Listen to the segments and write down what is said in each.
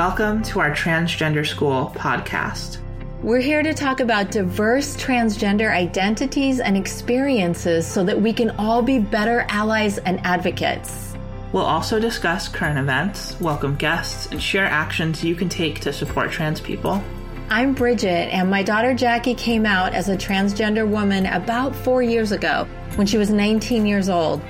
Welcome to our Transgender School podcast. We're here to talk about diverse transgender identities and experiences so that we can all be better allies and advocates. We'll also discuss current events, welcome guests, and share actions you can take to support trans people. I'm Bridget, and my daughter Jackie came out as a transgender woman about four years ago when she was 19 years old.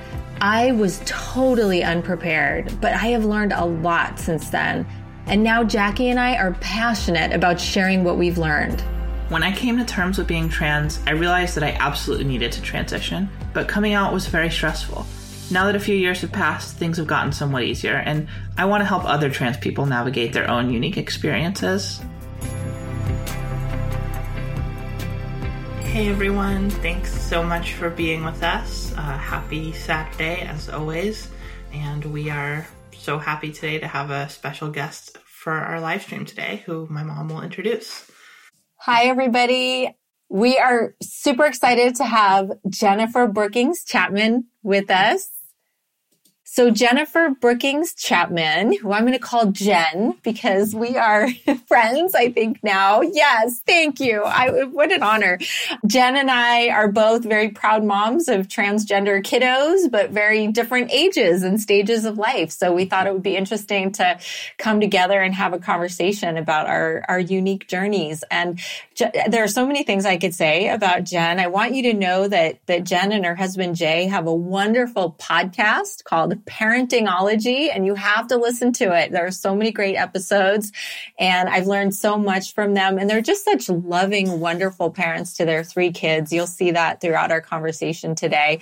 I was totally unprepared, but I have learned a lot since then. And now Jackie and I are passionate about sharing what we've learned. When I came to terms with being trans, I realized that I absolutely needed to transition, but coming out was very stressful. Now that a few years have passed, things have gotten somewhat easier, and I want to help other trans people navigate their own unique experiences. Hey everyone, thanks so much for being with us. Uh, happy Saturday as always, and we are so happy today to have a special guest for our live stream today, who my mom will introduce. Hi, everybody. We are super excited to have Jennifer Brookings Chapman with us. So Jennifer Brookings Chapman, who I'm going to call Jen because we are friends, I think now. Yes, thank you. I, what an honor. Jen and I are both very proud moms of transgender kiddos, but very different ages and stages of life. So we thought it would be interesting to come together and have a conversation about our, our unique journeys. And there are so many things I could say about Jen. I want you to know that, that Jen and her husband Jay have a wonderful podcast called Parentingology, and you have to listen to it. There are so many great episodes, and I've learned so much from them. And they're just such loving, wonderful parents to their three kids. You'll see that throughout our conversation today.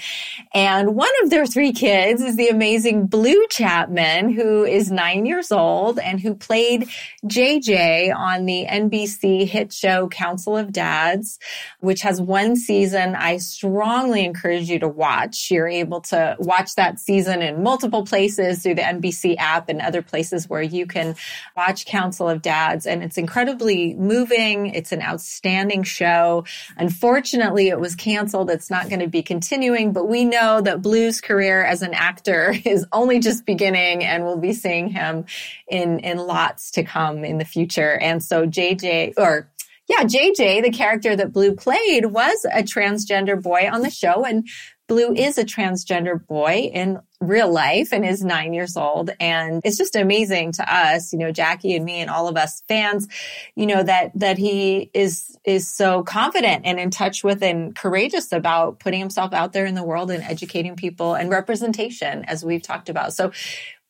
And one of their three kids is the amazing Blue Chapman, who is nine years old and who played JJ on the NBC hit show Council of Dads, which has one season I strongly encourage you to watch. You're able to watch that season in multiple places through the NBC app and other places where you can watch Council of Dads. And it's incredibly moving. It's an outstanding show. Unfortunately, it was canceled. It's not going to be continuing, but we know that Blue's career as an actor is only just beginning and we'll be seeing him in, in lots to come in the future. And so JJ or yeah, JJ, the character that Blue played, was a transgender boy on the show. And Blue is a transgender boy in real life and is nine years old. And it's just amazing to us, you know, Jackie and me and all of us fans, you know, that, that he is, is so confident and in touch with and courageous about putting himself out there in the world and educating people and representation, as we've talked about. So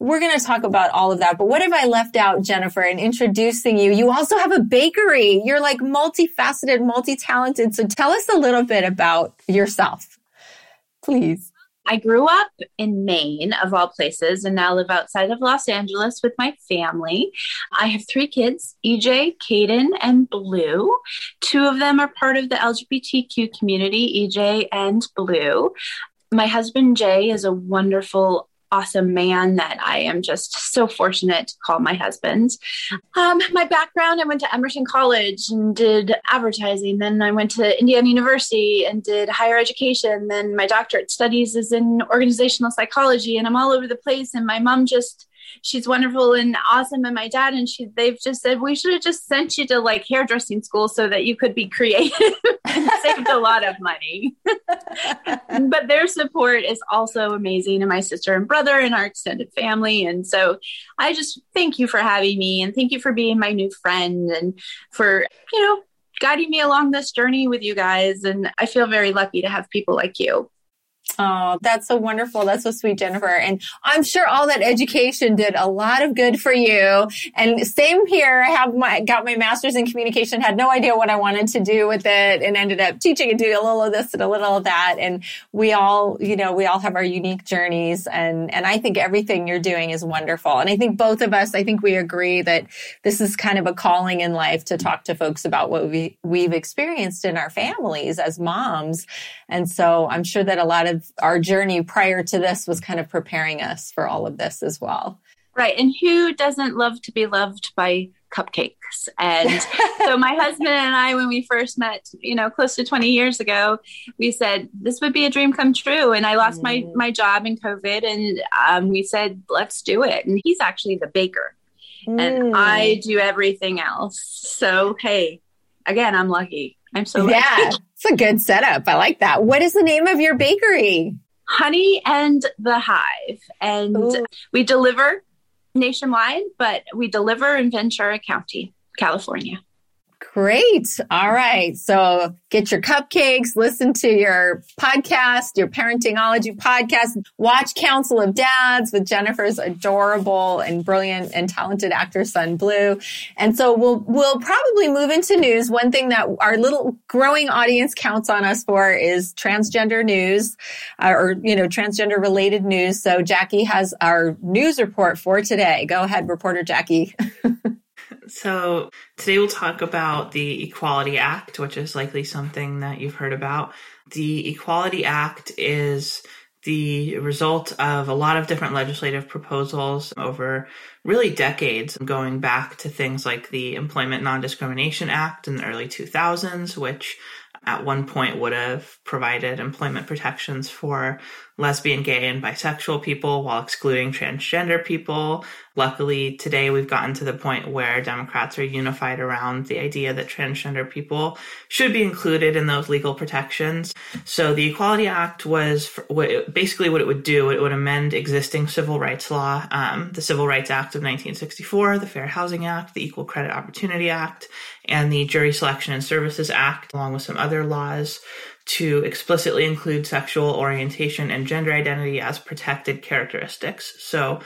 we're going to talk about all of that. But what have I left out, Jennifer, in introducing you? You also have a bakery. You're like multifaceted, multi-talented. So tell us a little bit about yourself please. I grew up in Maine, of all places, and now live outside of Los Angeles with my family. I have three kids EJ, Caden, and Blue. Two of them are part of the LGBTQ community, EJ and Blue. My husband, Jay, is a wonderful awesome man that I am just so fortunate to call my husband. Um, my background I went to Emerson College and did advertising. Then I went to Indiana University and did higher education. Then my doctorate studies is in organizational psychology, and I'm all over the place. And my mom just she's wonderful and awesome and my dad and she they've just said we should have just sent you to like hairdressing school so that you could be creative and saved a lot of money. But their support is also amazing and my sister and brother and our extended family. And so i just thank you for having me and thank you for being my new friend and for you know guiding me along this journey with you guys. And i feel very lucky to have people like you Oh, that's so wonderful. That's so sweet, Jennifer. And I'm sure all that education did a lot of good for you. And same here. I have my, got my master's in communication, had no idea what I wanted to do with it and ended up teaching and doing a little of this and a little of that. And we all, you know, we all have our unique journeys. And, and I think everything you're doing is wonderful. And I think both of us, I think we agree that this is kind of a calling in life to talk to folks about what we, we've experienced in our families as moms. And so I'm sure that a lot of our journey prior to this was kind of preparing us for all of this as well. Right. And who doesn't love to be loved by cupcakes? And so my husband and I, when we first met, you know, close to 20 years ago, we said this would be a dream come true. And I lost mm. my, my job in COVID and um, we said, let's do it. And he's actually the baker mm. and I do everything else. So, hey, again, I'm lucky. I'm so lucky. Yeah, it's a good setup. I like that. What is the name of your bakery? Honey and the Hive. And Ooh. we deliver nationwide, but we deliver in Ventura County, California. Great. All right. So get your cupcakes, listen to your podcast, your parentingology podcast, watch Council of Dads with Jennifer's adorable and brilliant and talented actor son Blue. And so we'll we'll probably move into news. One thing that our little growing audience counts on us for is transgender news uh, or you know transgender related news. So Jackie has our news report for today. Go ahead, reporter Jackie. So, today we'll talk about the Equality Act, which is likely something that you've heard about. The Equality Act is the result of a lot of different legislative proposals over really decades, going back to things like the Employment Non Discrimination Act in the early 2000s, which at one point would have provided employment protections for lesbian, gay, and bisexual people while excluding transgender people. Luckily, today we've gotten to the point where Democrats are unified around the idea that transgender people should be included in those legal protections. So the Equality Act was basically what it would do. It would amend existing civil rights law, um, the Civil Rights Act of 1964, the Fair Housing Act, the Equal Credit Opportunity Act, and the Jury Selection and Services Act, along with some other laws to explicitly include sexual orientation and gender identity as protected characteristics. So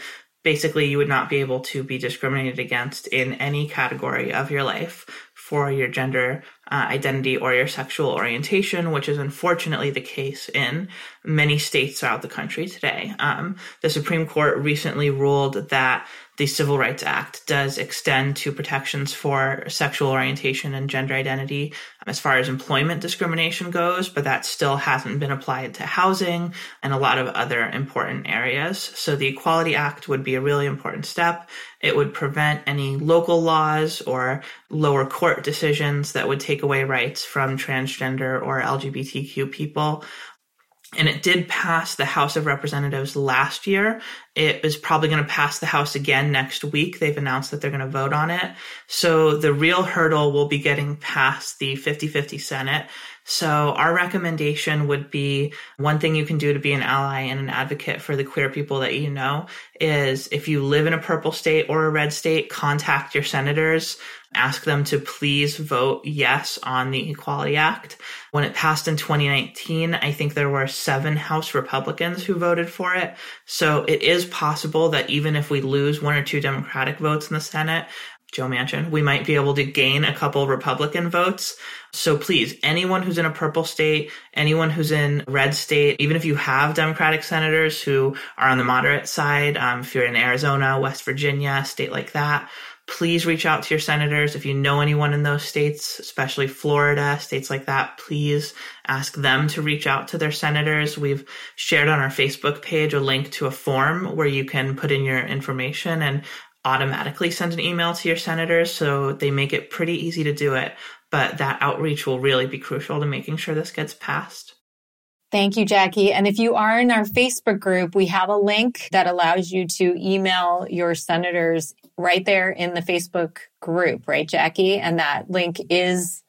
basically, you would not be able to be discriminated against in any category of your life for your gender uh, identity or your sexual orientation, which is unfortunately the case in many states throughout the country today. Um, the Supreme Court recently ruled that the Civil Rights Act does extend to protections for sexual orientation and gender identity um, as far as employment discrimination goes, but that still hasn't been applied to housing and a lot of other important areas. So the Equality Act would be a really important step. It would prevent any local laws or lower court decisions that would take away rights from transgender or LGBTQ people and it did pass the House of Representatives last year. It is probably going to pass the House again next week. They've announced that they're going to vote on it. So the real hurdle will be getting past the 50-50 Senate. So our recommendation would be one thing you can do to be an ally and an advocate for the queer people that you know is if you live in a purple state or a red state, contact your senators ask them to please vote yes on the Equality Act. When it passed in 2019, I think there were seven House Republicans who voted for it. So it is possible that even if we lose one or two Democratic votes in the Senate, Joe Manchin, we might be able to gain a couple Republican votes. So please, anyone who's in a purple state, anyone who's in red state, even if you have Democratic senators who are on the moderate side, um, if you're in Arizona, West Virginia, state like that, please reach out to your senators. If you know anyone in those states, especially Florida, states like that, please ask them to reach out to their senators. We've shared on our Facebook page a link to a form where you can put in your information and automatically send an email to your senators. So they make it pretty easy to do it. But that outreach will really be crucial to making sure this gets passed. Thank you, Jackie. And if you are in our Facebook group, we have a link that allows you to email your senators right there in the Facebook group, right, Jackie? And that link is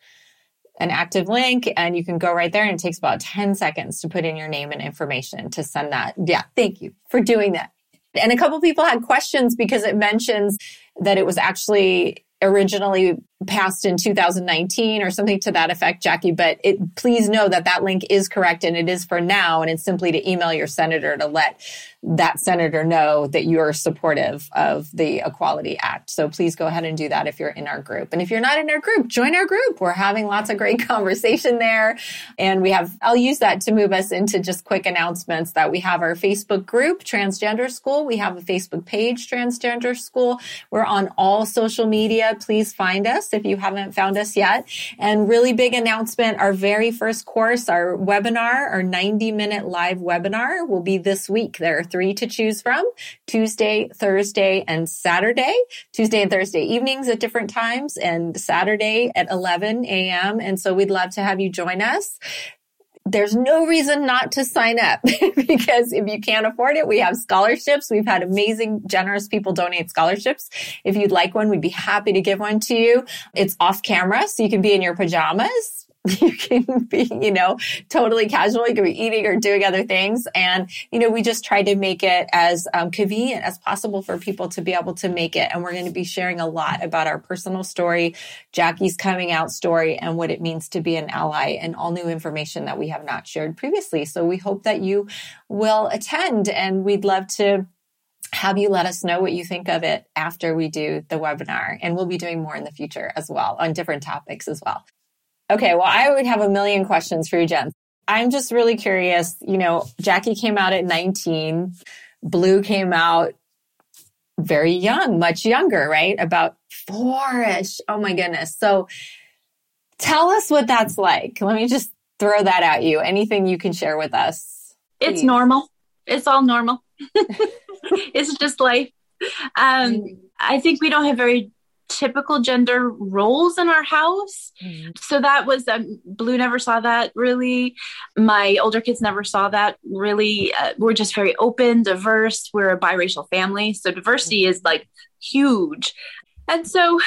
an active link and you can go right there and it takes about 10 seconds to put in your name and information to send that. Yeah, thank you for doing that. And a couple people had questions because it mentions that it was actually originally passed in 2019 or something to that effect, Jackie. But it, please know that that link is correct and it is for now. And it's simply to email your senator to let that senator know that you're supportive of the Equality Act. So please go ahead and do that if you're in our group. And if you're not in our group, join our group. We're having lots of great conversation there. And we have, I'll use that to move us into just quick announcements that we have our Facebook group, Transgender School. We have a Facebook page, Transgender School. We're on all social media. Please find us if you haven't found us yet. And really big announcement, our very first course, our webinar, our 90 minute live webinar will be this week. There are three to choose from Tuesday, Thursday, and Saturday. Tuesday and Thursday evenings at different times and Saturday at 11 a.m. And so we'd love to have you join us there's no reason not to sign up because if you can't afford it, we have scholarships. We've had amazing, generous people donate scholarships. If you'd like one, we'd be happy to give one to you. It's off camera, so you can be in your pajamas you can be, you know, totally casual. You can be eating or doing other things. And, you know, we just try to make it as um, convenient as possible for people to be able to make it. And we're going to be sharing a lot about our personal story, Jackie's coming out story, and what it means to be an ally and all new information that we have not shared previously. So we hope that you will attend and we'd love to have you let us know what you think of it after we do the webinar. And we'll be doing more in the future as well on different topics as well. Okay, well, I would have a million questions for you, Jen. I'm just really curious. You know, Jackie came out at 19, Blue came out very young, much younger, right? About four ish. Oh my goodness. So tell us what that's like. Let me just throw that at you. Anything you can share with us? Please. It's normal. It's all normal. it's just life. Um, mm. I think we don't have very typical gender roles in our house. Mm-hmm. So that was um, Blue never saw that really. My older kids never saw that really. Uh, we're just very open, diverse. We're a biracial family, so diversity mm-hmm. is like huge. And so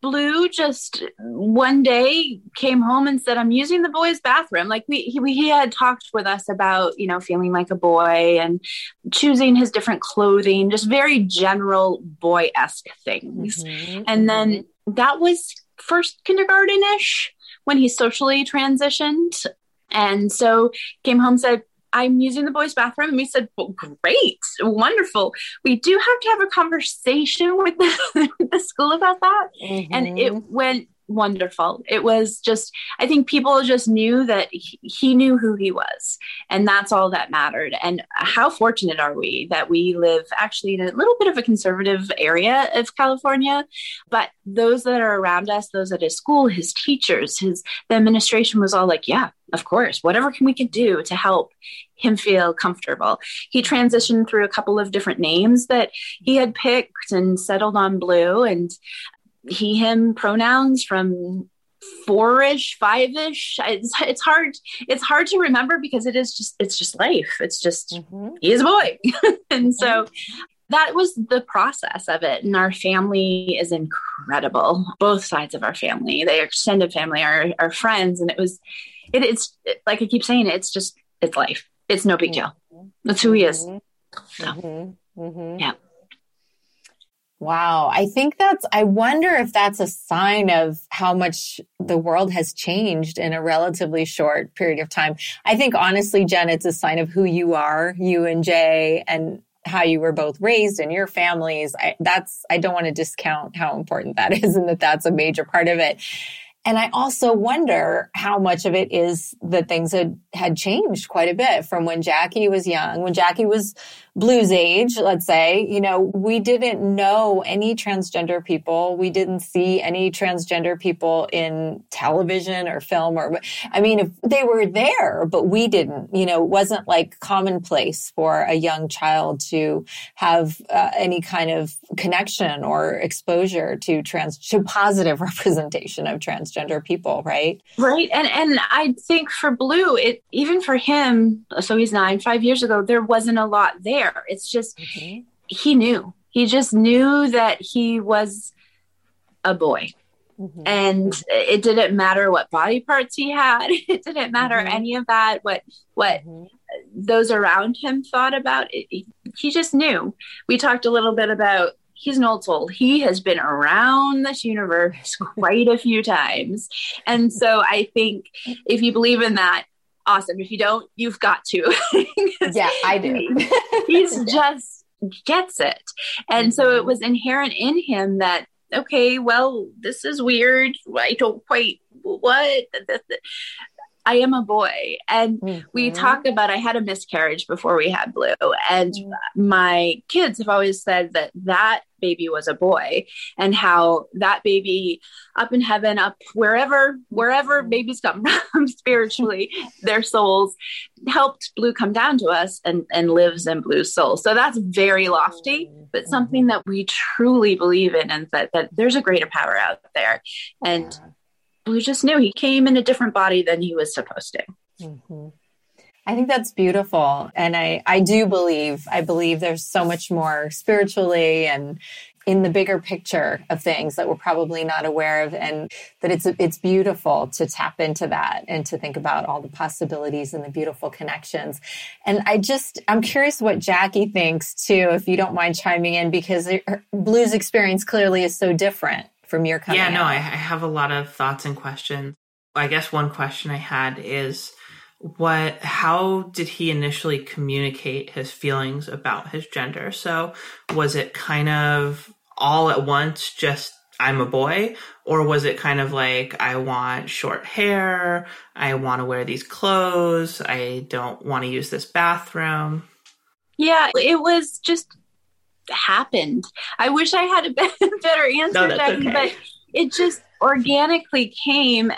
Blue just one day came home and said, I'm using the boys' bathroom. Like we, he, he had talked with us about, you know, feeling like a boy and choosing his different clothing, just very general boy esque things. Mm-hmm. And then mm-hmm. that was first kindergarten ish when he socially transitioned. And so came home, said, I'm using the boys' bathroom. And we said, well, great, wonderful. We do have to have a conversation with the, the school about that. Mm-hmm. And it mm-hmm. went wonderful. It was just, I think people just knew that he, knew who he was, and that's all that mattered. And how fortunate are we that we live actually in a little bit of a conservative area of California, but those that are around us, those at his school, his teachers, his the administration was all like, yeah, of course, whatever can we can do to help him feel comfortable. He transitioned through a couple of different names that he had picked and settled on Blue. And he him pronouns from four-ish five-ish. It's, it's hard it's hard to remember because it is just it's just life. It's just mm-hmm. he is a boy. And so mm-hmm. that was the process of it. And our family is incredible. Both sides of our family the extended family our, our friends. And it was it, it's it, like i keep saying it's just it's life. It's no big deal. That's who he is. Mm-hmm. so mm-hmm. mm-hmm. yeah Wow. I think that's, I wonder if that's a sign of how much the world has changed in a relatively short period of time. I think honestly, Jen, it's a sign of who you are, you and Jay, and how you were both raised and your families. I, that's, I don't want to discount how important that is and that that's a major part of it. And I also wonder how much of it is that things had, had changed quite a bit from when Jackie was young, when Jackie was blues age, let's say, you know, we didn't know any transgender people. We didn't see any transgender people in television or film or, I mean, if they were there, but we didn't, you know, it wasn't like commonplace for a young child to have uh, any kind of connection or exposure to trans, to positive representation of transgender people, right? Right. And, and I think for Blue, it, even for him, so he's nine, five years ago, there wasn't a lot there. It's just mm-hmm. he knew. He just knew that he was a boy. Mm-hmm. And it didn't matter what body parts he had. It didn't matter mm-hmm. any of that. What what mm-hmm. those around him thought about it. He just knew. We talked a little bit about he's an old soul. He has been around this universe quite a few times. And so I think if you believe in that, awesome. If you don't, you've got to. yeah, I do. he's just gets it. And so it mm-hmm. was inherent in him that, okay, well, this is weird. I don't quite what I am a boy. And mm-hmm. we talk about I had a miscarriage before we had Blue. And mm-hmm. my kids have always said that that baby was a boy and how that baby up in heaven, up wherever, wherever mm-hmm. babies come from spiritually, their souls helped Blue come down to us and, and lives in Blue's soul. So that's very lofty, but mm-hmm. something that we truly believe in and that, that there's a greater power out there. And Blue just knew he came in a different body than he was supposed to. Mm-hmm. I think that's beautiful. And I, I do believe, I believe there's so much more spiritually and in the bigger picture of things that we're probably not aware of and that it's it's beautiful to tap into that and to think about all the possibilities and the beautiful connections and i just i'm curious what jackie thinks too if you don't mind chiming in because blue's experience clearly is so different from your coming yeah no I, I have a lot of thoughts and questions. I guess one question i had is what how did he initially communicate his feelings about his gender? So was it kind of all at once just I'm a boy or was it kind of like I want short hair I want to wear these clothes I don't want to use this bathroom yeah it was just happened. I wish I had a better answer no, Jackie, okay. but it just organically came.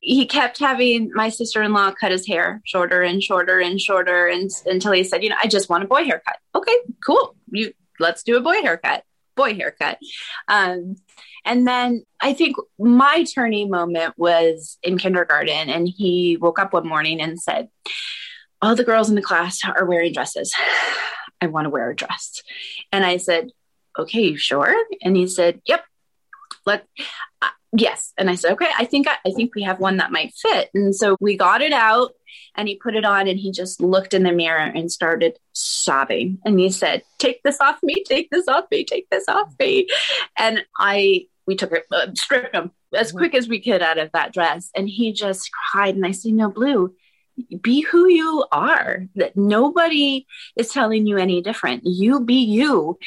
He kept having my sister-in-law cut his hair shorter and shorter and shorter and until he said you know i just want a boy haircut. Okay cool. You let's do a boy haircut boy haircut. Um, and then i think my turning moment was in kindergarten and he woke up one morning and said all the girls in the class are wearing dresses i want to wear a dress. And i said okay you sure? And he said yep. Let uh, yes. And i said okay i think I, I think we have one that might fit. And so we got it out and he put it on and he just looked in the mirror and started sobbing. And he said take this off me take this off me take this off me. And i we took it uh, stripped him as quick as we could out of that dress. And he just cried and i said no blue be who you are that nobody is telling you any different you be you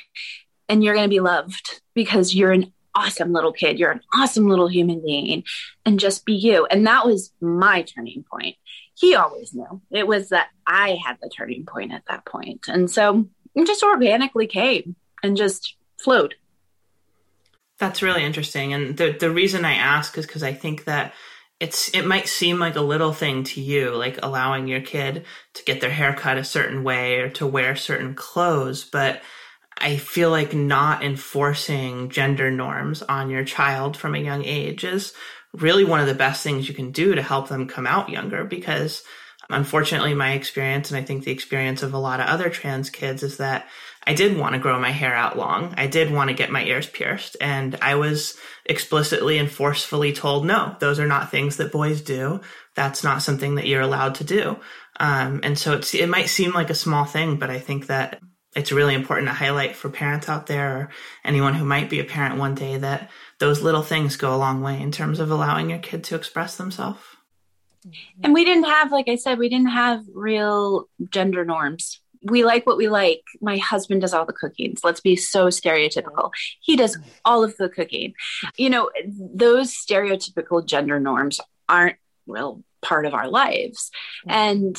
and you're going to be loved because you're an awesome little kid. You're an awesome little human being and just be you. And that was my turning point. He always knew it was that I had the turning point at that. And so it just organically came and just flowed. That's really interesting. And the, the reason I ask is because I think that it's it might seem like a little thing to you like allowing your kid to get their hair cut a certain way or to wear certain clothes but I feel like not enforcing gender norms on your child from a young age is really one of the best things you can do to help them come out younger because unfortunately my experience and I think the experience of a lot of other trans kids is that I did want to grow my hair out long. I did want to get my ears pierced and I was explicitly and forcefully told no, those are not things that boys do. That's not something that you're allowed to do. Um, and so it's, it might seem like a small thing, but I think that it's really important to highlight for parents out there or anyone who might be a parent one day that those little things go a long way in terms of allowing your kid to express themselves. And we didn't have, like I said, we didn't have real gender norms. We like what we like. My husband does all the cooking. Let's be so stereotypical. He does all of the cooking. You know, those stereotypical gender norms aren't real part of our lives. And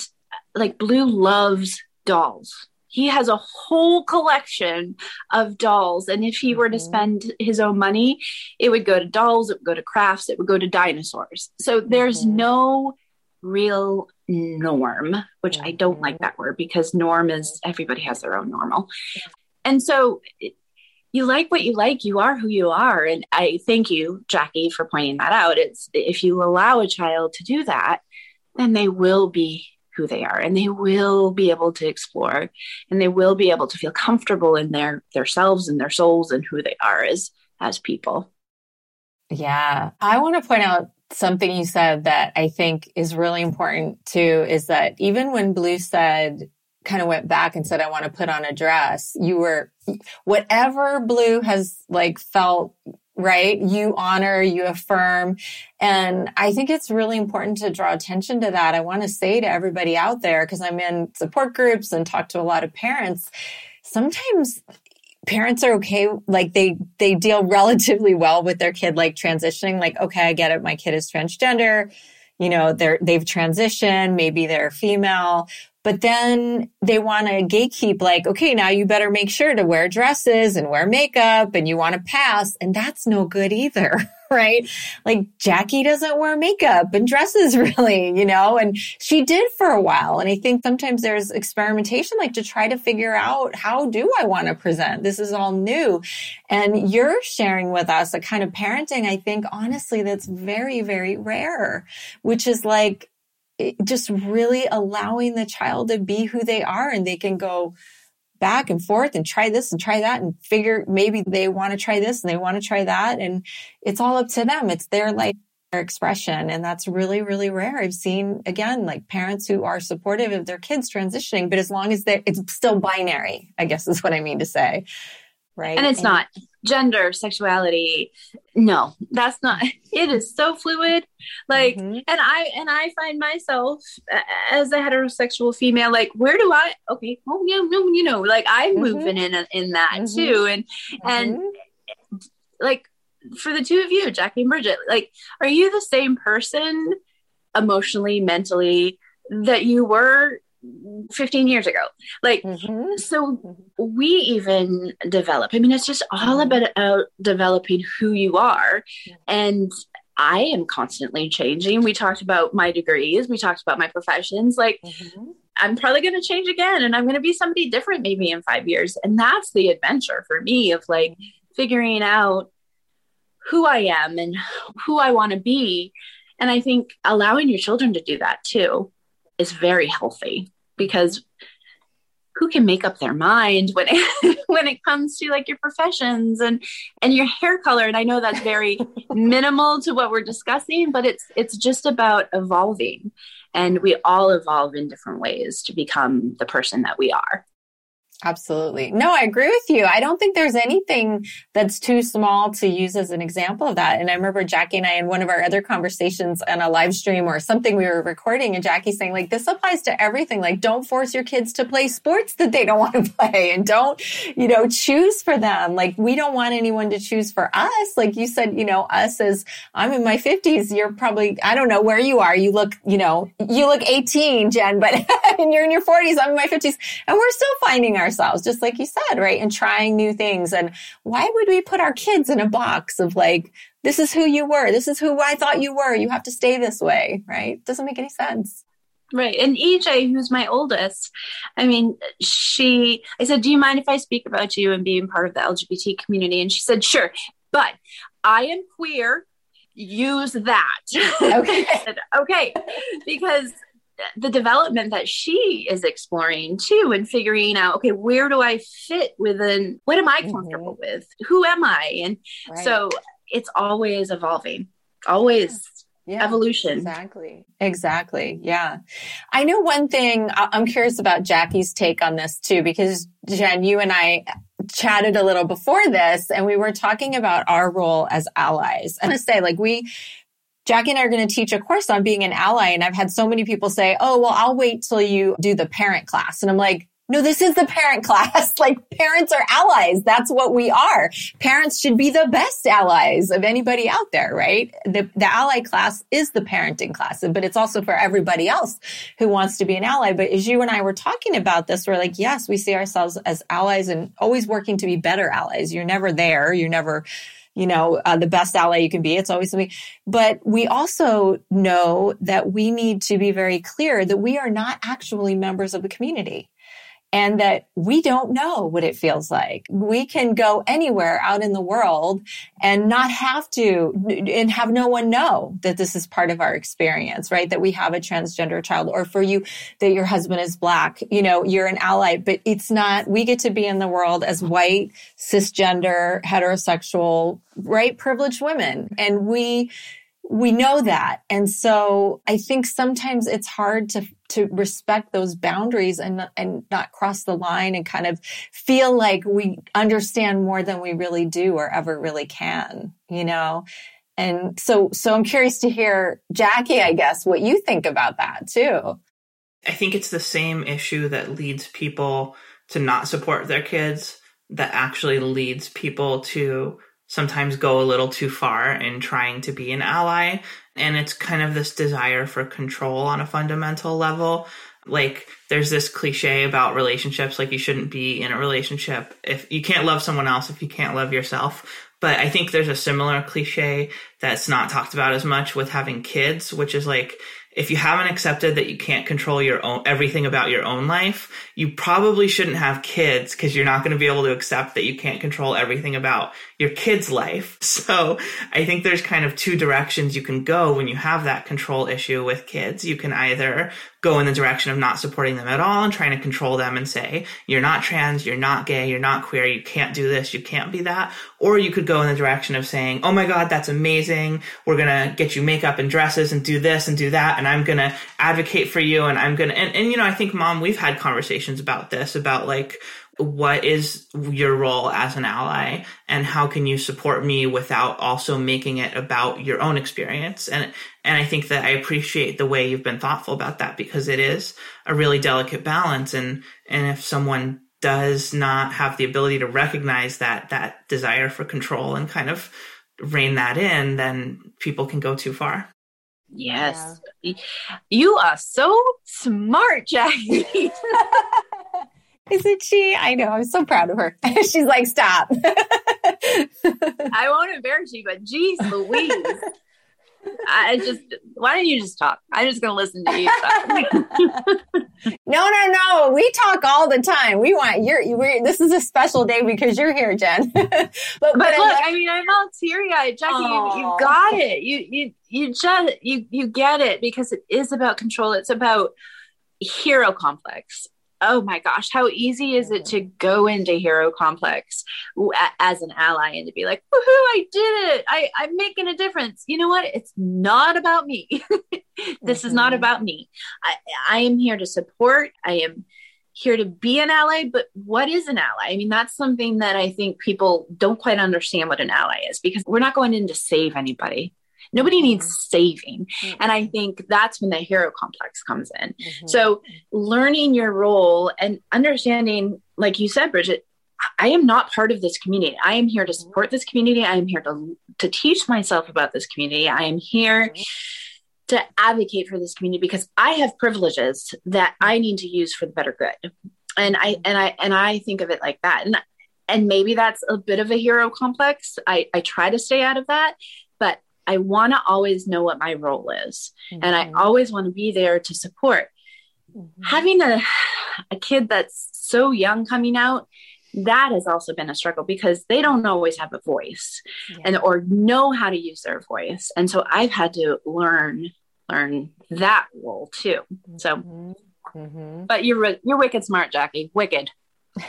like Blue loves dolls he has a whole collection of dolls. And if he were to mm-hmm. spend his own money, it would go to dolls, it would go to crafts, it would go to dinosaurs. So there's mm-hmm. no real norm, which. I don't like that word because norm is everybody has their own normal. And so you like what you like, you are who you are. And I thank you, Jackie, for pointing that out. It's if you allow a child to do that, then they will be who they are and they will be able to explore and they will be able to feel comfortable in their their selves and their souls and who they are as as people yeah i want to point out something you said that i think is really important too is that even when blue said kind of went back and said i want to put on a dress you were whatever blue has like felt right? You honor, you affirm. And I think it's really important to draw attention to that. I want to say to everybody out there, because I'm in support groups and talk to a lot of parents, sometimes parents are okay like they they deal relatively well with their kid like transitioning like okay i get it my kid is transgender you know they're they've transitioned maybe they're female but then they want to gatekeep like, okay, now you better make sure to wear dresses and wear makeup and you want to pass. And that's no good either. Right. Like Jackie doesn't wear makeup and dresses really, you know, and she did for a while. And I think sometimes there's experimentation, like to try to figure out how do I want to present? This is all new. And you're sharing with us a kind of parenting, I think, honestly, that's very, very rare, which is like, just really allowing the child to be who they are and they can go back and forth and try this and try that and figure maybe they want to try this and they want to try that. And it's all up to them. It's their life their expression. And that's really, really rare. I've seen again, like parents who are supportive of their kids transitioning, but as long as they're, it's still binary, I guess is what I mean to say. Right. And it's and, not gender, sexuality. No, that's not, it is so fluid. Like, mm-hmm. and I, and I find myself as a heterosexual female, like, where do I, okay, oh, yeah, no, you know, like I'm mm-hmm. moving in, in that mm-hmm. too. And, and mm-hmm. like, for the two of you, Jackie and Bridget, like, are you the same person emotionally, mentally that you were 15 years ago? Like, mm-hmm. so mm-hmm. we even develop. I mean, it's just all mm-hmm. about developing who you are. And I am constantly changing. We talked about my degrees, we talked about my professions. Like, mm-hmm. I'm probably going to change again and I'm going to be somebody different maybe in five years. And that's the adventure for me of like figuring out who I am and who I want to be. And I think allowing your children to do that too is very healthy because who can make up their mind when it, when it comes to like your professions and and your hair color? And I know that's very minimal to what we're discussing but it's it's just about evolving. And we all evolve in different ways to become the person that we are Absolutely. No, I agree with you. I don't think there's anything that's too small to use as an example of that. And I remember Jackie and I in one of our other conversations on a live stream or something we were recording and Jackie saying like, this applies to everything. Like, don't force your kids to play sports that they don't want to play and don't, you know, choose for them. Like, we don't want anyone to choose for us. Like you said, you know, us as I'm in my fifties, you're probably, I don't know where you are. You look, you know, you look 18, Jen, but and you're in your forties. I'm in my fifties and we're still finding our ourselves, just like you said, right? And trying new things. And why would we put our kids in a box of like, this is who you were. This is who I thought you were. You have to stay this way, right? Doesn't make any sense. Right. And EJ, who's my oldest, I mean, she, I said, Do you mind if I speak about you and being part of the LGBT community? And she said, Sure. But I am queer. Use that. Okay. said, okay. Because the development that she is exploring too and figuring out okay where do i fit within what am i mm-hmm. comfortable mm-hmm. with? Who am i? And right. so it's always evolving always yeah, evolution. Exactly. Exactly. Yeah. I know one thing i'm curious about jackie's take on this too because jen you and i chatted a little before this and we were talking about our role as allies. And to say like we Jackie and I are going to teach a course on being an ally. And I've had so many people say, Oh, well, I'll wait till you do the parent class. And I'm like, no, this is the parent class. like parents are allies. That's what we are. Parents should be the best allies of anybody out there, right? The, the ally class is the parenting class, but it's also for everybody else who wants to be an ally. But as you and I were talking about this, we're like, yes, we see ourselves as allies and always working to be better allies. You're never there. You're never you know, uh, the best ally you can be. It's always something. But we also know that we need to be very clear that we are not actually members of the community and that we don't know what it feels like. We can go anywhere out in the world and not have to and have no one know that this is part of our experience, right? That we have a transgender child or for you that your husband is black, you know, you're an ally, but it's not, we get to be in the world as white, cisgender, heterosexual, right? Privileged women. And we, we know that. And so I think sometimes it's hard to to respect those boundaries and and not cross the line and kind of feel like we understand more than we really do or ever really can, you know. And so so I'm curious to hear Jackie, I guess, what you think about that too. I think it's the same issue that leads people to not support their kids that actually leads people to sometimes go a little too far in trying to be an ally. And it's kind of this desire for control on a fundamental level. Like there's this cliche about relationships, like you shouldn't be in a relationship if you can't love someone else, if you can't love yourself. But I think there's a similar cliche that's not talked about as much with having kids, which is like, if you haven't accepted that you can't control your own everything about your own life, you probably shouldn't have kids because you're not going to be able to accept that you can't control everything about your kid's life. So I think there's kind of two directions you can go when you have that control issue with kids. You can either go in the direction of not supporting them at all and trying to control them and say, you're not trans, you're not gay, you're not queer, you can't do this, you can't be that. Or you could go in the direction of saying, oh my God, that's amazing. We're going to get you makeup and dresses and do this and do that. And I'm going to advocate for you. And I'm going to, and, and, you know, I think mom, we've had conversations about this, about like, what is your role as an ally and how can you support me without also making it about your own experience? And and I think that I appreciate the way you've been thoughtful about that because it is a really delicate balance. And and if someone does not have the ability to recognize that that desire for control and kind of rein that in then people can go too far. Yes. Yeah. you are so smart jackie Isn't she? I know. I'm so proud of her. She's like, stop. I won't embarrass you, but geez, Louise. I just why don't you just talk? I'm just gonna listen to you no, no, no. We talk all the time. We want you're we're this is a special day because you're here, Jen. but, but, but look, I mean I'm all teary eyed. Jackie, you, you got it. You you you just you you get it because it is about control. It's about hero complex oh my gosh, how easy is it to go into hero complex as an ally and to be like, woohoo, I did it. I, I'm making a difference. You know what? It's not about me. this mm-hmm. is not mm-hmm. about me. I, I am here to support. I am here to be an ally, but what is an ally? I mean, that's something that I think people don't quite understand what an ally is because we're not going in to save anybody. Nobody mm-hmm. needs saving. Mm-hmm. And I think that's when the hero complex comes in. Mm-hmm. So learning your role and understanding, like you said, Bridget, I am not part of this community. I am here to mm-hmm. support this community. I am here to, to teach myself about this community. I am here mm-hmm. to advocate for this community because I have privileges that I need to use for the better good. And I and I and I think of it like that. And and maybe that's a bit of a hero complex. I, I try to stay out of that, I want to always know what my role is. Mm-hmm. And I mm-hmm. always want to be there to support. Mm-hmm. Having a, a kid that's so young coming out, that has also been a struggle because they don't always have a voice yeah. and or know how to use their voice. And so I've had to learn learn that role too. So mm-hmm. mm-hmm. but you're you're wicked smart, Jackie. Wicked.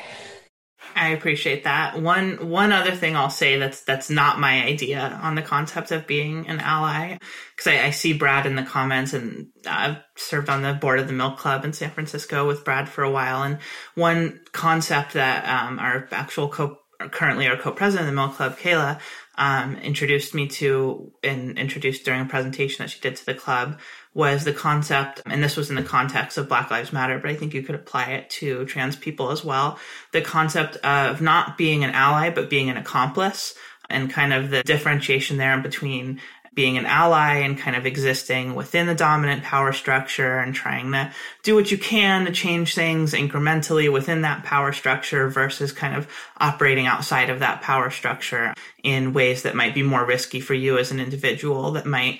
I appreciate that. One one other thing I'll say that's that's not my idea on the concept of being an ally, because I, I, see Brad in the comments, and I've served on the board of the Milk Club in San Francisco with Brad for a while. And one concept that um, our actual co currently our co-president of the Milk Club, Kayla, um, introduced me to and introduced during a presentation that she did to the club was the concept, and this was in the context of Black Lives Matter, but I think you could apply it to trans people as well. The concept of not being an ally, but being an accomplice and kind of the differentiation there in between being an ally and kind of existing within the dominant power structure and trying to do what you can to change things incrementally within that power structure versus kind of operating outside of that power structure in ways that might be more risky for you as an individual that might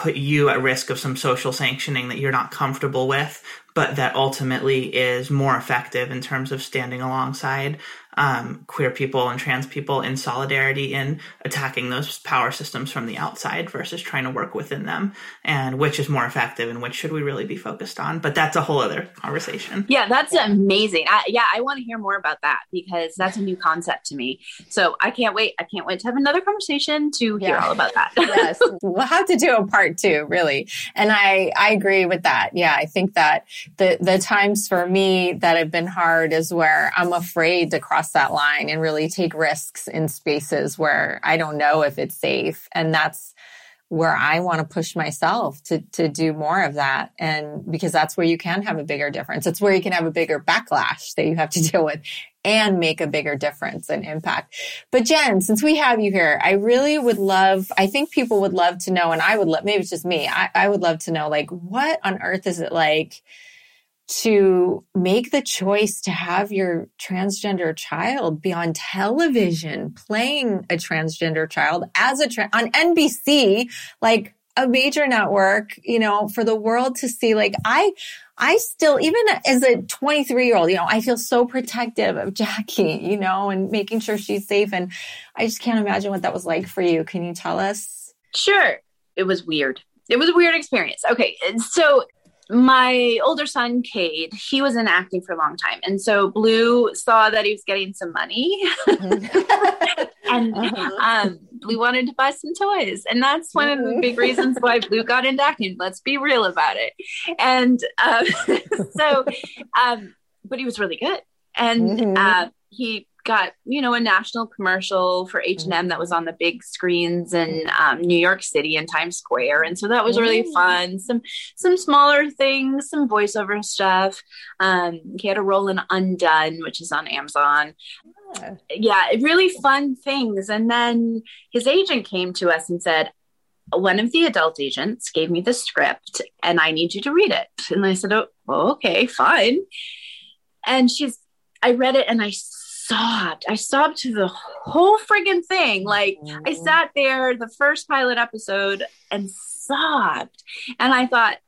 put you at risk of some social sanctioning that you're not comfortable with, but that ultimately is more effective in terms of standing alongside um, queer people and trans people in solidarity in attacking those power systems from the outside versus trying to work within them and which is more effective and which should we really be focused on? But that's a whole other conversation. Yeah that's amazing. I, yeah i want to hear more about that because that's a new concept to me. So i can't wait i can't wait to have another conversation to hear yeah. all about that. Yes. We'll have to do a part two really. And i i agree with that. Yeah i think that the the times for me that have been hard is where i'm afraid to cross cross that line and really take risks in spaces where I don't know if it's safe. And that's where I want to push myself to to do more of that and because that's where you can have a bigger difference. It's where you can have a bigger backlash that you have to deal with and make a bigger difference and impact. But Jen, since we have you here, I really would love, I think people would love to know, and I would love, maybe it's just me, I, I would love to know, like, what on earth is it like to make the choice to have your transgender child be on television playing a transgender child as a tra- on NBC like a major network, you know, for the world to see. Like I, I still, even as a 23 year old, you know, I feel so protective of Jackie, you know, and making sure she's safe. And I just can't imagine what that was like for you. Can you tell us? Sure. It was weird. It was a weird experience. Okay. So my older son, Cade, he was in acting for a long time. And so Blue saw that he was getting some money. and uh-huh. um, Blue wanted to buy some toys. And that's one of the big mm-hmm. reasons why Blue got into acting. Let's be real about it. And uh, so, um, but he was really good. And mm-hmm. uh, he got you know a national commercial for h&m that was on the big screens in um, new york city and times square. And so that was really fun. Some some smaller things some voiceover stuff. Um, he had a role in undone which is on amazon. Yeah. yeah really fun things. And then his agent came to us and said one of the adult agents gave me the script and i need you to read it. And i said oh okay fine. And she's I read it and I sobbed. I sobbed to the whole friggin' thing. Like mm-hmm. I sat there the first pilot episode and sobbed. And I thought,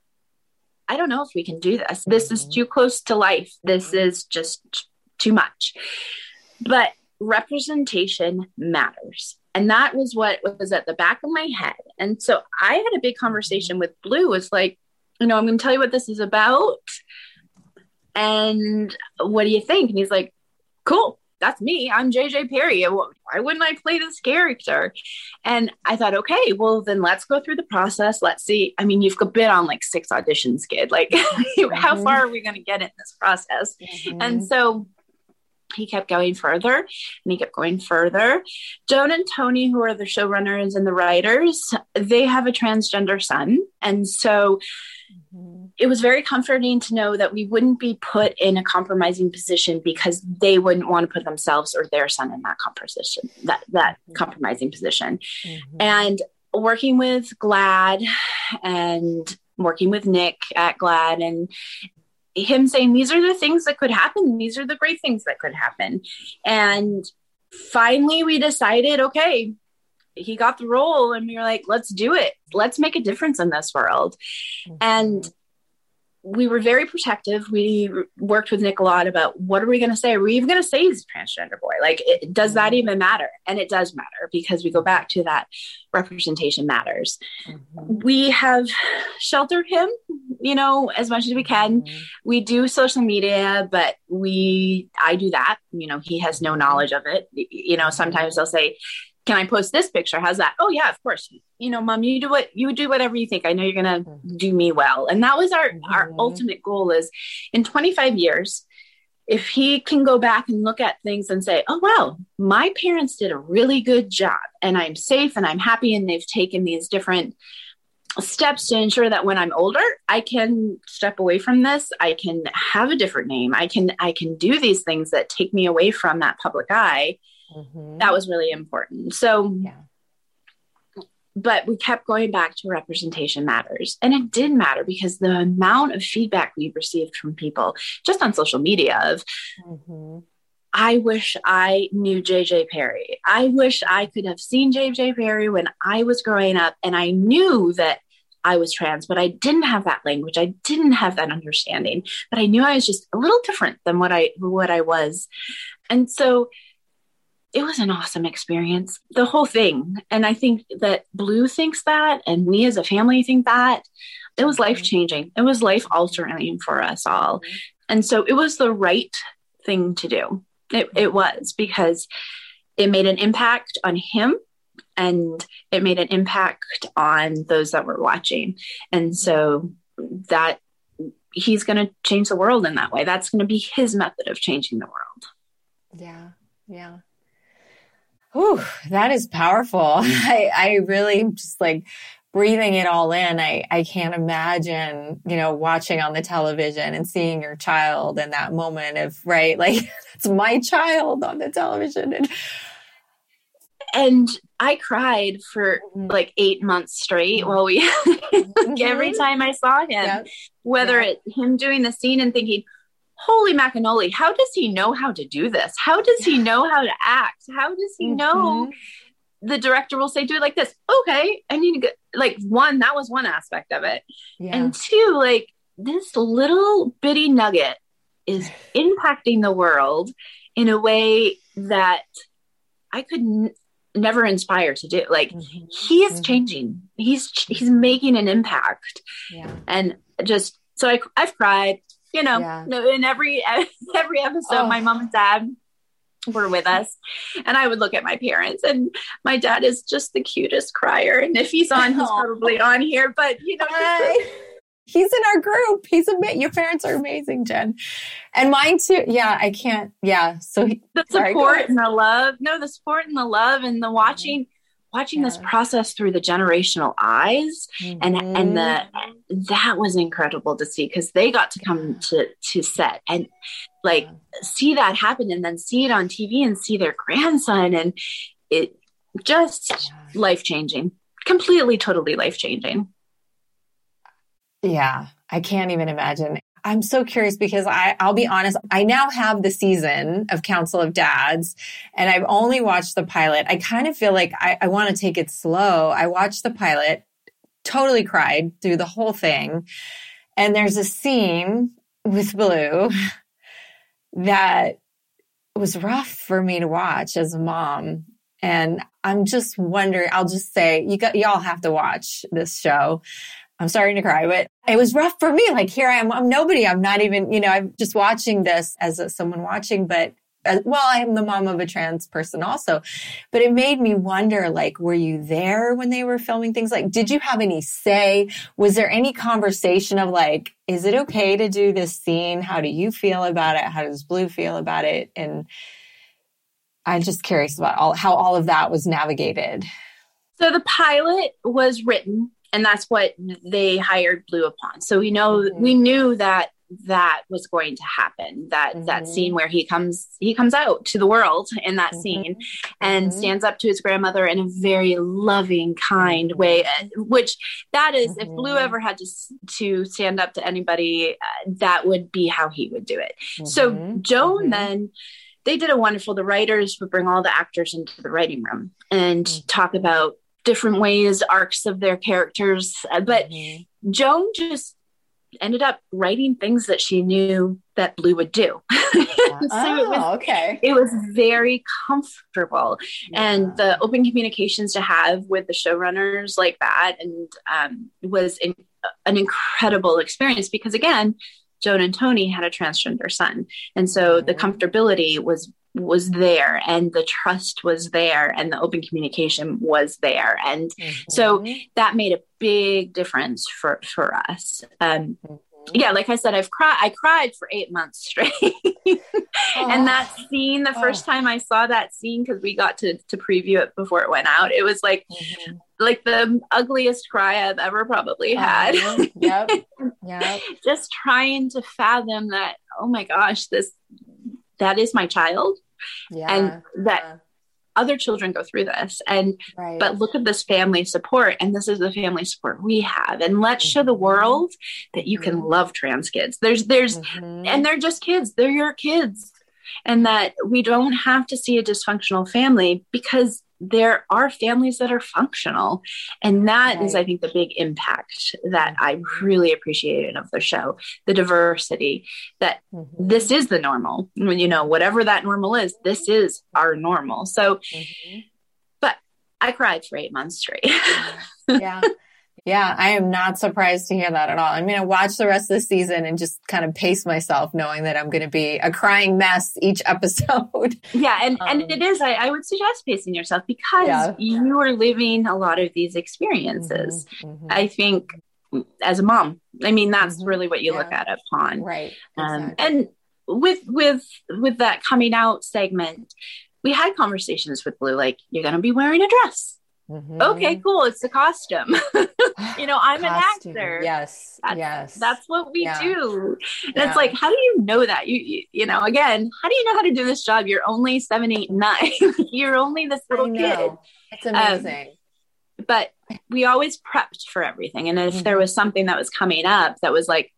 I don't know if we can do this. This is mm-hmm. too close to life. This mm-hmm. is just too much. But representation matters. And that was what was at the back of my head. And so I had a big conversation with Blue. It's like, you know, I'm going to tell you what this is about. And what do you think? And he's like, cool that's me. I'm JJ Perry. Why wouldn't I play this character? And I thought, okay, well, then let's go through the process. Let's see. I mean, you've been on like six auditions, kid. Like, mm-hmm. how far are we going to get in this process? Mm-hmm. And so he kept going further and he kept going further. Joan and Tony, who are the showrunners and the writers, they have a transgender son. And so mm-hmm. It was very comforting to know that we wouldn't be put in a compromising position because they wouldn't want to put themselves or their son in that composition, that, that mm-hmm. compromising position. Mm-hmm. And working with GLAAD and working with Nick at GLAAD and him saying these are the things that could happen these are the great things that could happen and finally we decided okay he got the role and we were like let's do it let's make a difference in this world mm-hmm. and we were very protective. We worked with Nick a lot about what are we going to say? Are we even going to say he's a transgender boy? Like, it, does that even matter? And it does matter because we go back to that representation matters. Mm-hmm. We have sheltered him, you know, as much as we can. Mm-hmm. We do social media, but we, I do that. You know, he has no knowledge of it. You know, sometimes they'll say, can I post this picture? How's that? Oh yeah, of course. You know, mom, you do what you do whatever you think. I know you're gonna mm-hmm. do me well. And that was our mm-hmm. our ultimate goal is in 25 years, if he can go back and look at things and say, oh wow, my parents did a really good job and I'm safe and I'm happy and they've taken these different steps to ensure that when I'm older, I can step away from this. I can have a different name. I can I can do these things that take me away from that public eye Mm-hmm. That was really important. So, yeah. But we kept going back to representation matters. And it did matter because the amount of feedback we received from people just on social media of, mm-hmm. I wish I knew JJ Perry. I wish I could have seen JJ Perry when I was growing up and I knew that I was trans, but I didn't have that language. I didn't have that understanding, but I knew I was just a little different than what I what I was. And so it was an awesome experience, the whole thing. And I think that Blue thinks that, and we as a family think that. It was life changing, it was life altering for us all. Mm-hmm. And so it was the right thing to do. It, it was because it made an impact on him and it made an impact on those that were watching. And so that he's going to change the world in that way. That's going to be his method of changing the world. Yeah. Yeah. Whew, that is powerful. I, I really just like breathing it all in. I, I can't imagine, you know, watching on the television and seeing your child in that moment of, right? Like that's my child on the television. And, and I cried for mm-hmm. like eight months straight mm-hmm. while we, mm-hmm. every time I saw him, yep. whether yep. it him doing the scene and thinking, holy macanoli how does he know how to do this how does he know how to act how does he know mm-hmm. the director will say, do it like this. Okay. I need to get like one, that was one aspect of it. Yeah. And two, like this little bitty nugget is impacting the world in a way that I could n- never inspire to do. Like Mhm. he is Mhm. changing. He's he's making an impact, Yeah. and just so I I've cried. You know, Yeah. no, in every every episode, Oh. my mom and dad were with us, and I would look at my parents, and my dad is just the cutest crier. And if he's on, he's probably on here. But you know, Hi. He's in our group. He's a your parents are amazing, Jen. And mine too. Yeah, I can't. Yeah. So he, the support ahead. and the love no the support and the love and the mm-hmm. watching watching this process through the generational eyes and and the Mhm. that was incredible to see because they got to come to to set and like see that happen and then see it on tv and see their grandson and it just life changing completely totally life changing Yeah, I can't even imagine. I'm so curious because I, I'll be honest, I now have the season of Council of Dads and I've only watched the pilot. I kind of feel like I, I want to take it slow. I watched the pilot, totally cried through the whole thing. And there's a scene with Blue that was rough for me to watch as a mom. And I'm just wondering, I'll just say, you got, y'all have to watch this show. I'm starting to cry, but it was rough for me. Like here I am, I'm nobody. I'm not even, you know, I'm just watching this as a, someone watching, but uh, well, I am the mom of a trans person also, but it made me wonder, like, were you there when they were filming things? Like, did you have any say? Was there any conversation of like, is it okay to do this scene? How do you feel about it? How does Blue feel about it? And I'm just curious about all, how all of that was navigated. so the pilot was written and that's what they hired blue upon so we know Mhm. we knew that that was going to happen that that Mhm. scene where he comes he comes out to the world in that Mhm. scene and Mhm. stands up to his grandmother in a very loving kind Mhm. way which that is if blue Mhm. ever had to to stand up to anybody uh, that would be how he would do it so joan then they did a wonderful the writers would bring all the actors into the writing room and Mhm. talk about different ways arcs of their characters Uh, but Mhm. joan just ended up writing things that she knew that blue would do so it was Oh, okay. it was very comfortable and the open communications to have with the showrunners like that and um, was in, an incredible experience because again joan and tony had a transgender son and so the Mhm. comfortability was was there and the trust was there and the open communication was there and So- Mhm. that made a big difference for for us um, Mhm. yeah like i said i've cried i cried for eight months straight and that Oh. scene the first Oh. time i saw that scene because we got to to preview it before it went out it was like Mhm. like the ugliest cry i've ever probably had Uh-huh. Yep. Yep. just trying to fathom that oh my gosh this that is my child Yeah. and that Yeah. other children go through this and right. but look at this family support and this is the family support we have and let's show the Mhm. world that you can Mhm. love trans kids there's there's Mhm. and they're just kids they're your kids and that we don't have to see a dysfunctional family because there are families that are functional and that is Right. i think the big impact that i Mhm. really appreciated of the show the diversity that Mhm. this is the normal when you know whatever that normal is this is our normal so Mhm. i cried for eight months straight yeah. Yeah, I am not surprised to hear that at all. I'm going to watch the rest of the season and just kind of pace myself knowing that I'm going to be a crying mess each episode. yeah and Um, and it is I, I would suggest pacing yourself because Yeah. you are living a lot of these experiences Mhm. I think as a mom, I mean that's Mhm. really what you Yeah. look at upon. Right. Um, and with with with that coming out segment, we had conversations with Blue, like you're going to be wearing a dress. Mhm. Okay, cool. It's a costume. you know, I'm an actor. Yes. That's- yes. That's what we Yeah. do. And Yeah. it's like, how do you know that? You, you you know, again, how do you know how to do this job? You're only seven, eight, nine. you're only this little kid. It's amazing. but we always prepped for everything. And if Mhm. there was something that was coming up that was like,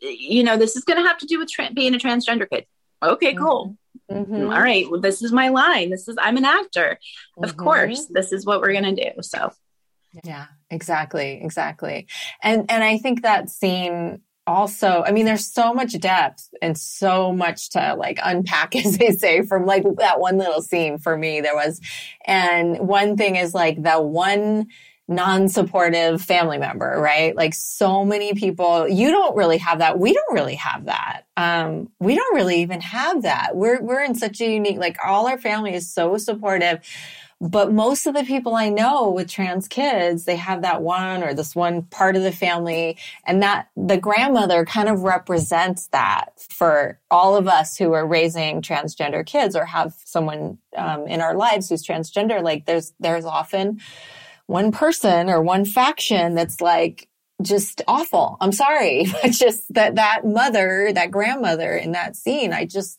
you know, this is going to have to do with tra- being a transgender kid. Okay, cool. mm-hmm. all right, well, this is my line. This is, I'm an actor. Mm-hmm. Of course, this is what we're going to do. So, yeah, exactly. Exactly. And, and I think that scene also, I mean, there's so much depth and so much to like unpack, as they say, from like that one little scene for me there was. And one thing is like that one non-supportive family member, right? Like so many people, you don't really have that. We don't really have that. Um, we don't really even have that. We're, we're in such a unique, like all our family is so supportive. But most of the people I know with trans kids, they have that one or this one part of the family. And that the grandmother kind of represents that for all of us who are raising transgender kids or have someone um, in our lives who's transgender. Like there's, there's often one person or one faction that's like, just awful. I'm sorry. But just that, that mother, that grandmother in that scene, I just,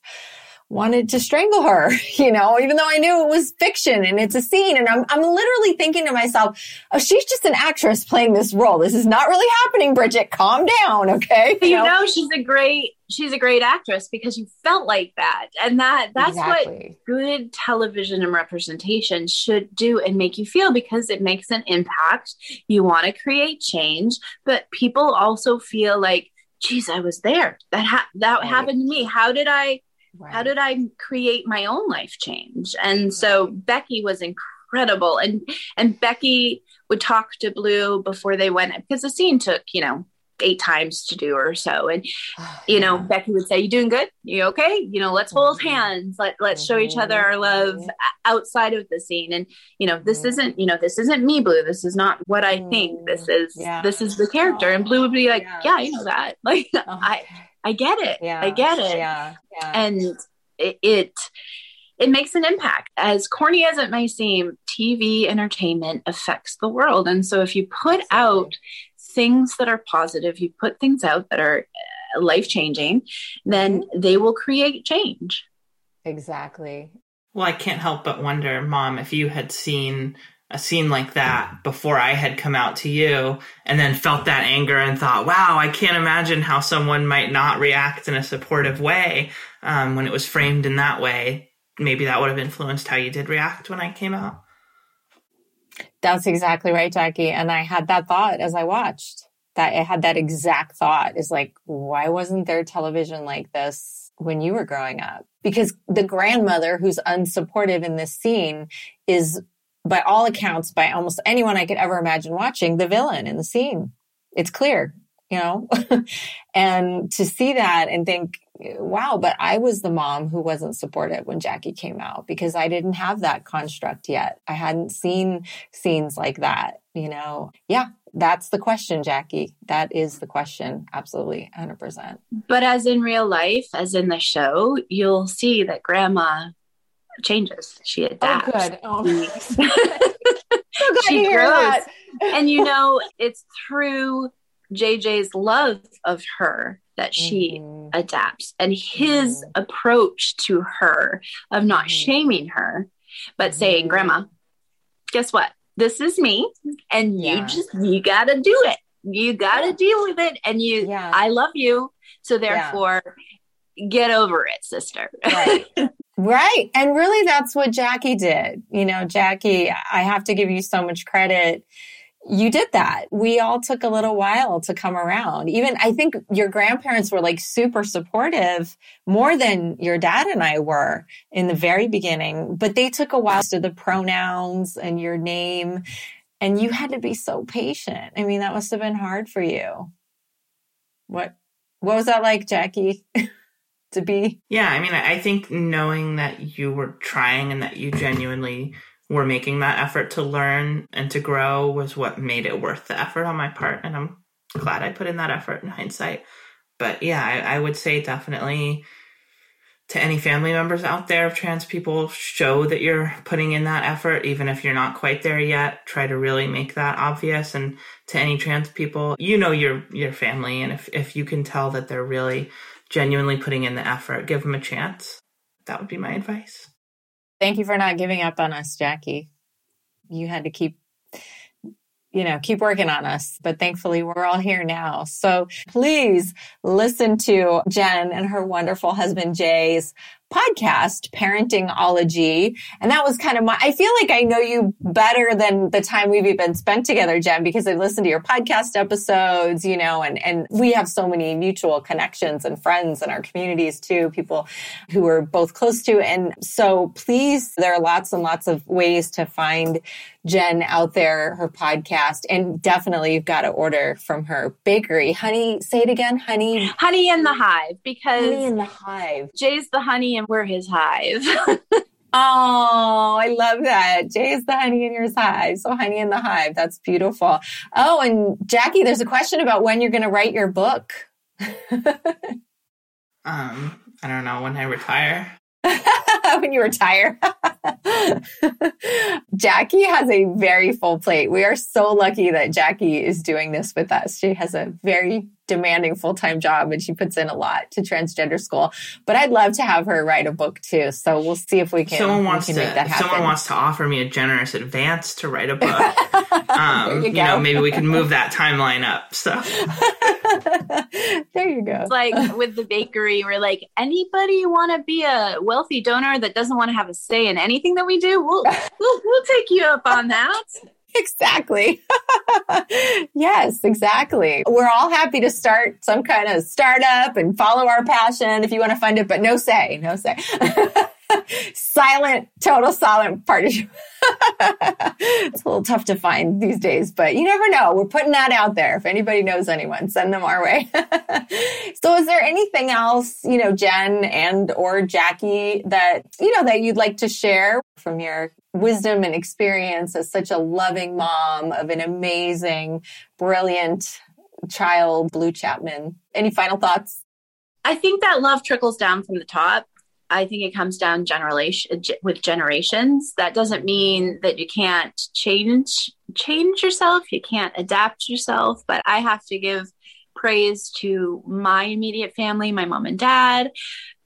wanted to strangle her, you know, even though I knew it was fiction and it's a scene. And I'm, I'm literally thinking to myself, oh, she's just an actress playing this role. This is not really happening, Bridget. Calm down. Okay. You, you know? know, she's a great, she's a great actress because you felt like that. And that, that's exactly. what good television and representation should do and make you feel because it makes an impact. You want to create change, but people also feel like, geez, I was there. That ha- that right. happened to me. How did I Right. How did I create my own life change? And so Becky was incredible. And and Becky would talk to Blue before they went because the scene took, you know, eight times to do or so. And you know, Becky would say, You doing good? You okay? You know, let's hold mm-hmm. hands. Let let's mm-hmm. show each other our love mm-hmm. outside of the scene. And you know, this mm-hmm. isn't, you know, this isn't me, Blue. This is not what I think. This mm, is yeah. this is the character. And Blue would be like, Yeah, yeah I know that. Like uh-huh. I I get it. Yeah. I get it. Yeah. yeah. And it, it it makes an impact. As corny as it may seem, TV entertainment affects the world. And so if you put out things that are positive, you put things out that are uh, life changing, then mm-hmm. they will create change. Exactly. Well, I can't help but wonder, Mom, if you had seen a scene like that before I had come out to you and then felt that anger and thought, wow, I can't imagine how someone might not react in a supportive way um, when it was framed in that way. Maybe that would have influenced how you did react when I came out. That's exactly right, Jackie. And I had that thought as I watched. That I had that exact thought is like, why wasn't there television like this when you were growing up? Because the grandmother who's unsupportive in this scene is by all accounts, by almost anyone I could ever imagine watching, the villain in the scene. It's clear, you know? and to see that and think, wow, but I was the mom who wasn't supportive when Jackie came out because I didn't have that construct yet. I hadn't seen scenes like that, you know? Yeah, that's the question, Jackie. That is the question. Absolutely, 100%. But as in real life, as in the show, you'll see that grandma changes. She oh, adapts. Oh, good. Oh, so she grows. That. and you know, it's through JJ's love of her that she mm-hmm. adapts and his mm-hmm. approach to her of not mm-hmm. shaming her, but saying, Grandma, guess what? This is me. And yeah. you just, you got to do it. You got to yeah. deal with it. And you, yeah. I love you. So therefore, get over it, sister. Right. Right. And really that's what Jackie did. You know, Jackie, I have to give you so much credit. You did that. We all took a little while to come around. Even I think your grandparents were like super supportive more than your dad and I were in the very beginning, but they took a while to the pronouns and your name. And you had to be so patient. I mean, that must have been hard for you. What what was that like, Jackie? to be. Yeah, I mean, I think knowing that you were trying and that you genuinely were making that effort to learn and to grow was what made it worth the effort on my part. And I'm glad I put in that effort in hindsight. But yeah, I, I would say definitely to any family members out there of trans people, show that you're putting in that effort, even if you're not quite there yet. Try to really make that obvious. And to any trans people, you know your your family, and if if you can tell that they're really genuinely putting in the effort, give them a chance. That would be my advice. Thank you for not giving up on us, Jackie. You had to keep you know, keep working on us. But thankfully, we're all here now. So please listen to Jen and her wonderful husband Jay's podcast, Parentingology. And that was kind of my, I feel like I know you better than the time we've even spent together, Jen, because I've listened to your podcast episodes, you know, and, and we have so many mutual connections and friends in our communities too, people who we're both close to. And so please, there are lots and lots of ways to find Jen out there, her podcast, and definitely you've got to order from her bakery. Honey, say it again, honey. Honey in the hive because Honey in the hive. Jay's the honey and we're his hive. Oh, I love that. Jay is the honey in your hive. So honey in the hive. That's beautiful. Oh, and Jackie, there's a question about when you're going to write your book. Um, I don't know when I retire. when you retire. Jackie has a very full plate. We are so lucky that Jackie is doing this with us. She has a very demanding full time job and she puts in a lot to transgender school. But I'd love to have her write a book too. So we'll see if we can. someone we wants can to. make that If happen. someone wants to offer me a generous advance to write a book, um, you you, know, maybe we can move that timeline up. So there you go. It's like with the bakery, we're like, anybody want to be a wealthy donor that doesn't want to have a say in anything that we do? We'll we'll, we'll take you up on that. Exactly. yes, exactly. We're all happy to start some kind of startup and follow our passion if you want to fund it, but no say, no say. silent, total silent partnership. it's a little tough to find these days, but you never know. We're putting that out there. If anybody knows anyone, send them our way. so is there anything else, you know, Jen and or Jackie that, you know, that you'd like to share from your wisdom and experience as such a loving mom of an amazing, brilliant child, Blue Chapman? Any final thoughts? I think that love trickles down from the top. I think it comes down generation uh, with generations. That doesn't mean that you can't change change yourself. You can't adapt yourself. But I have to give praise to my immediate family, my mom and dad,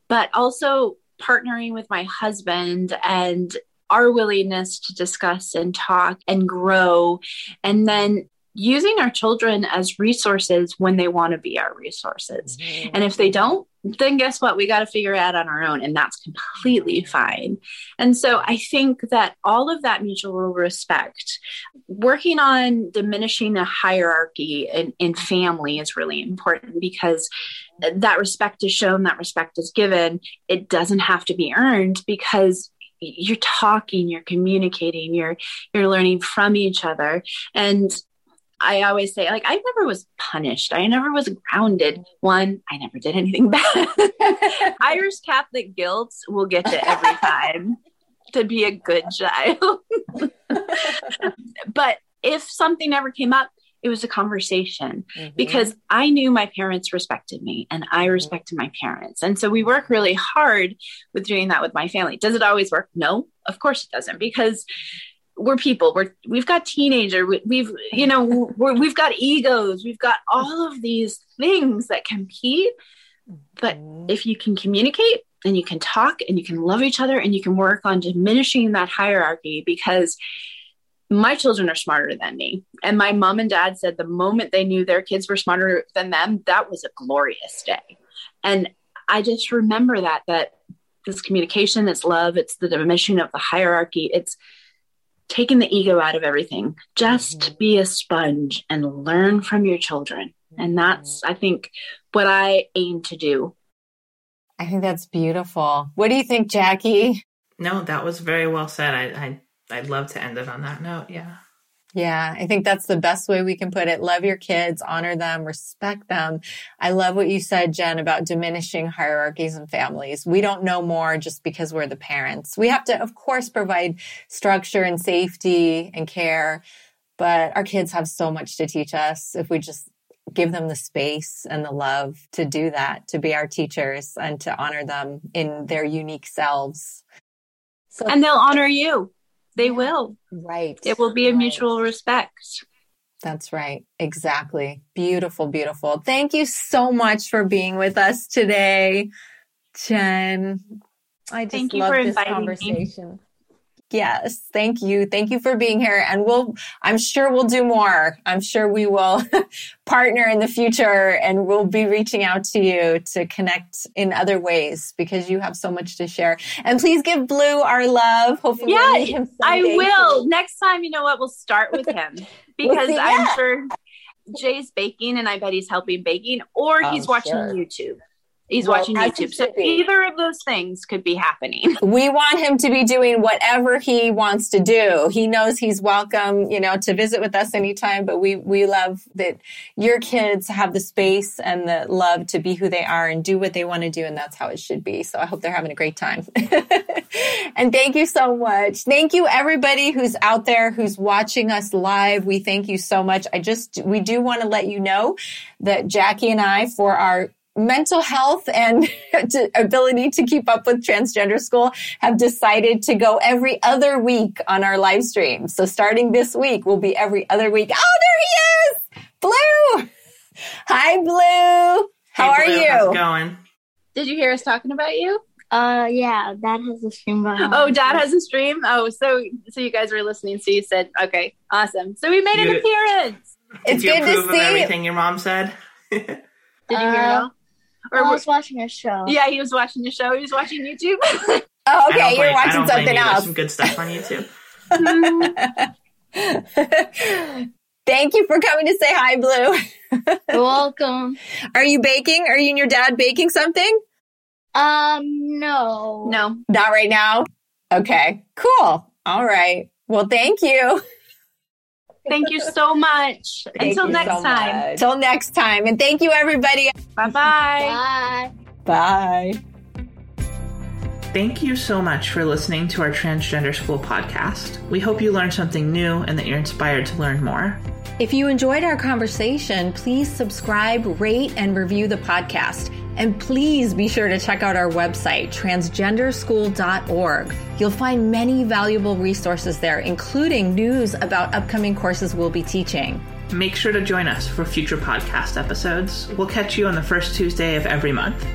but also partnering with my husband and our willingness to discuss and talk and grow, and then using our children as resources when they want to be our resources. Mm-hmm. And if they don't, then guess what? We got to figure it out on our own, and that's completely fine. And so I think that all of that mutual respect, working on diminishing the hierarchy in, in family is really important because that respect is shown, that respect is given. It doesn't have to be earned because you're talking, you're communicating, you're you're learning from each other. And I always say, like, I never was punished. I never was grounded. One, I never did anything bad. Irish Catholic guilt will get you every time to be a good child. but if something ever came up, it was a conversation Mm-hmm. because I knew my parents respected me and I respected my parents. And so we work really hard with doing that with my family. Does it always work? No, of course it doesn't because we're people. We're we've got teenager. We, we've you know we're, we've got egos. We've got all of these things that compete. But mm-hmm. if you can communicate and you can talk and you can love each other and you can work on diminishing that hierarchy because my children are smarter than me. And my mom and dad said the moment they knew their kids were smarter than them that was a glorious day. And i just remember that that this communication it's love it's the diminishing of the hierarchy. It's taking the ego out of everything. Just Mhm. be a sponge and learn from your children. And that's, I think, what I aim to do. I think that's beautiful. What do you think, Jackie? no, that was very well said. I, I I'd love to end it on that note. Yeah. Yeah, I think that's the best way we can put it. Love your kids, honor them, respect them. I love what you said, Jen, about diminishing hierarchies in families. We don't know more just because we're the parents. We have to, of course, provide structure and safety and care, but our kids have so much to teach us if we just give them the space and the love to do that, to be our teachers and to honor them in their unique selves. So, And they'll honor you. They will. right. It will be a right. mutual respect. That's right. Exactly. Beautiful, beautiful. Thank you so much for being with us today, Jen. I just Thank you love for this inviting me. Yes. Thank you. Thank you for being here. And we'll, I'm sure we'll do more. I'm sure we will partner in the future and we'll be reaching out to you to connect in other ways because you have so much to share. And please give Blue our love. Hopefully, yeah, we'll I will. Next time, you know what? We'll start with him because see, I'm sure Jay's baking and I bet he's helping baking or Oh, he's watching sure. YouTube. He's Well, watching YouTube. So either of those things could be happening. We want him to be doing whatever he wants to do. He knows he's welcome, you know, to visit with us anytime, but we, we love that your kids have the space and the love to be who they are and do what they want to do. And that's how it should be. So I hope they're having a great time. and thank you so much. Thank you everybody who's out there, who's watching us live. We thank you so much. I just, we do want to let you know that Jackie and I, for our mental health and to ability to keep up with transgender school have decided to go every other week on our live stream. So starting this week, we'll be every other week. Oh, there he is! Blue! Hi, Blue! How are Hey, Blue, you? How's it going? Did you hear us talking about you? Uh, yeah, Dad has a stream behind. Oh, Dad has a stream. Oh, so so you guys were listening. So you said, okay, awesome. So we made an appearance. It's Did you good to approve of see- everything your mom said? Did you hear it Uh, all? I Or was watching a show. yeah, he was watching a show. He was watching YouTube. Oh, okay. don't You're blame- watching something you. There's else. some good stuff on YouTube. Thank you for coming to say hi, Blue. You're welcome. Are you baking? Are you and your dad baking something? Um, no. no, Not right now. Okay, cool. All right. Well, thank you. Thank you so much. Thank Until next so time. much. Till next time. And thank you, everybody. Bye bye. Bye. Bye. Thank you so much for listening to our Transgender School podcast. We hope you learned something new and that you're inspired to learn more. If you enjoyed our conversation, please subscribe, rate, and review the podcast. And please be sure to check out our website, transgenderschool.org. You'll find many valuable resources there, including news about upcoming courses we'll be teaching. Make sure to join us for future podcast episodes. We'll catch you on the first Tuesday of every month.